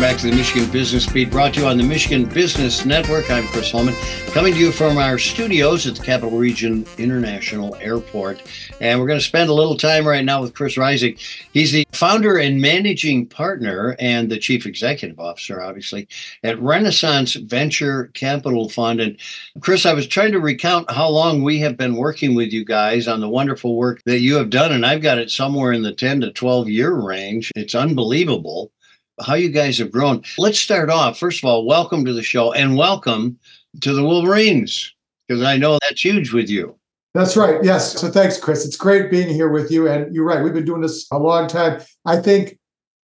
back to the Michigan Business Beat, brought to you on the Michigan Business Network. I'm Chris Holman, coming to you from our studios at the Capital Region International Airport. And we're going to spend a little time right now with Chris Rizik. He's the founder and managing partner and the chief executive officer, obviously, at Renaissance Venture Capital Fund. And Chris, I was trying to recount how long we have been working with you guys on the wonderful work that you have done. And I've got it somewhere in the 10 to 12 year range. It's unbelievable how you guys have grown. Let's start off. First of all, welcome to the show and welcome to the Wolverines, because I know that's huge with you. That's right. Yes. So thanks, Chris. It's great being here with you. And you're right. We've been doing this a long time. I think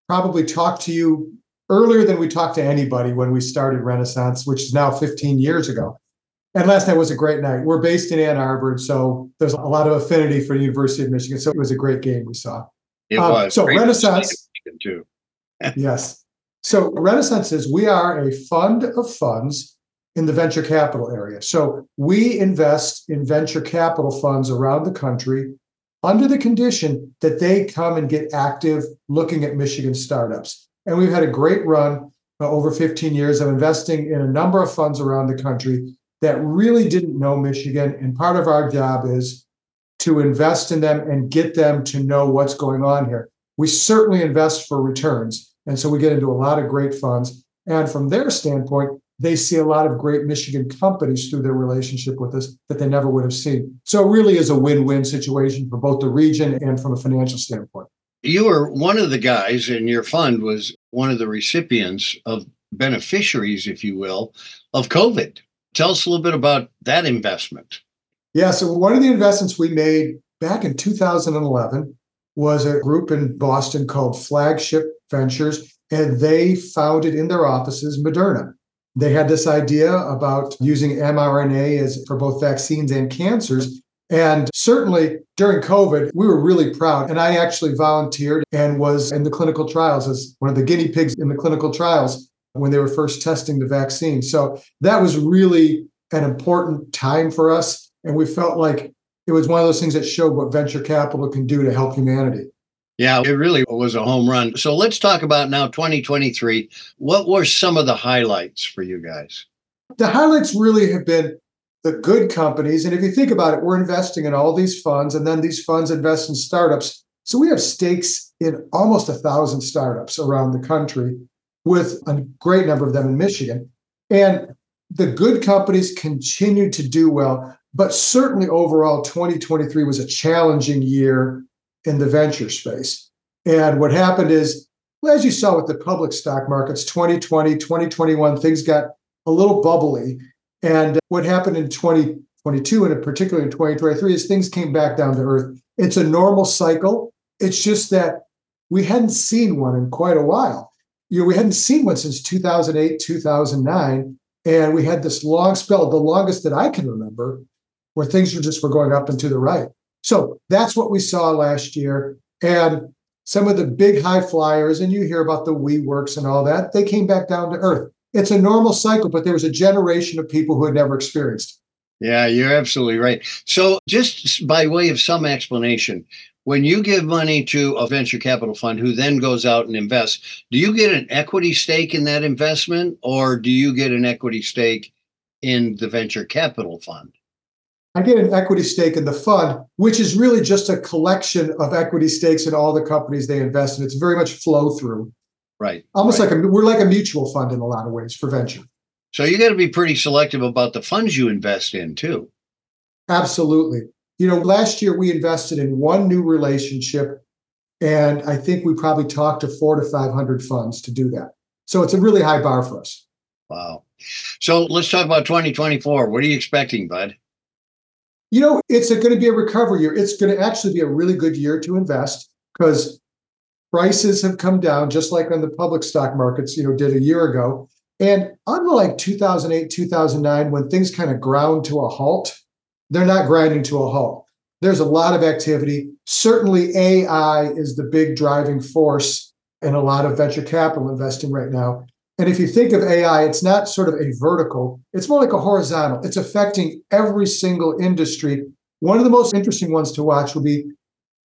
probably talked to you earlier than we talked to anybody when we started Renaissance, which is now 15 years ago. And last night was a great night. We're based in Ann Arbor, so there's a lot of affinity for the University of Michigan. So it was a great game we saw. It um, was. So Renaissance. Too. Yes. So Renaissance is we are a fund of funds in the venture capital area. So we invest in venture capital funds around the country under the condition that they come and get active looking at Michigan startups. And we've had a great run uh, over 15 years of investing in a number of funds around the country that really didn't know Michigan. And part of our job is to invest in them and get them to know what's going on here. We certainly invest for returns. And so we get into a lot of great funds. And from their standpoint, they see a lot of great Michigan companies through their relationship with us that they never would have seen. So it really is a win win situation for both the region and from a financial standpoint. You were one of the guys, and your fund was one of the recipients of beneficiaries, if you will, of COVID. Tell us a little bit about that investment. Yeah, so one of the investments we made back in 2011 was a group in Boston called Flagship Ventures, and they founded in their offices Moderna. They had this idea about using mRNA as for both vaccines and cancers. And certainly during COVID, we were really proud. And I actually volunteered and was in the clinical trials as one of the guinea pigs in the clinical trials when they were first testing the vaccine. So that was really an important time for us. And we felt like it was one of those things that showed what venture capital can do to help humanity. Yeah, it really was a home run. So let's talk about now 2023. What were some of the highlights for you guys? The highlights really have been the good companies. And if you think about it, we're investing in all these funds, and then these funds invest in startups. So we have stakes in almost a thousand startups around the country, with a great number of them in Michigan. And the good companies continue to do well, but certainly overall, 2023 was a challenging year in the venture space. And what happened is, well, as you saw with the public stock markets, 2020, 2021, things got a little bubbly. And what happened in 2022, and particularly in 2023, is things came back down to earth. It's a normal cycle. It's just that we hadn't seen one in quite a while. You know, we hadn't seen one since 2008, 2009. And we had this long spell, the longest that I can remember, where things were just were going up and to the right. So that's what we saw last year. And some of the big high flyers, and you hear about the WeWorks and all that, they came back down to earth. It's a normal cycle, but there was a generation of people who had never experienced. It. Yeah, you're absolutely right. So, just by way of some explanation, when you give money to a venture capital fund who then goes out and invests, do you get an equity stake in that investment or do you get an equity stake in the venture capital fund? I get an equity stake in the fund, which is really just a collection of equity stakes in all the companies they invest in. It's very much flow through. Right. Almost right. like a we're like a mutual fund in a lot of ways for venture. So you got to be pretty selective about the funds you invest in too. Absolutely. You know, last year we invested in one new relationship, and I think we probably talked to four to five hundred funds to do that. So it's a really high bar for us. Wow. So let's talk about 2024. What are you expecting, bud? You know, it's going to be a recovery year. It's going to actually be a really good year to invest because prices have come down, just like on the public stock markets, you know, did a year ago. And unlike 2008, 2009, when things kind of ground to a halt, they're not grinding to a halt. There's a lot of activity. Certainly, AI is the big driving force in a lot of venture capital investing right now. And if you think of AI, it's not sort of a vertical, it's more like a horizontal. It's affecting every single industry. One of the most interesting ones to watch will be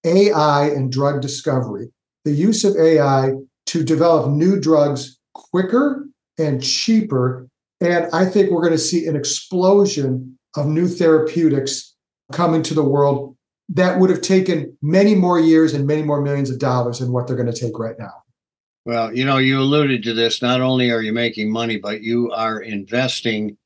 AI and drug discovery, the use of AI to develop new drugs quicker and cheaper. And I think we're going to see an explosion of new therapeutics coming to the world that would have taken many more years and many more millions of dollars than what they're going to take right now. Well, you know, you alluded to this. Not only are you making money, but you are investing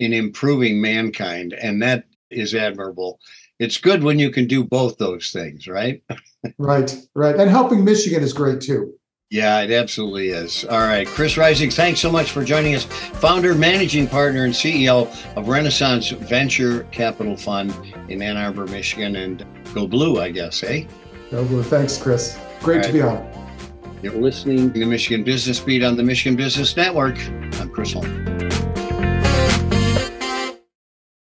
in improving mankind. And that is admirable. It's good when you can do both those things, right? right, right. And helping Michigan is great too. Yeah, it absolutely is. All right. Chris Rizik, thanks so much for joining us. Founder, managing partner, and CEO of Renaissance Venture Capital Fund in Ann Arbor, Michigan. And go blue, I guess, eh? Go blue. Thanks, Chris. Great right. to be on. You're listening to the Michigan Business Beat on the Michigan Business Network. I'm Chris Holm.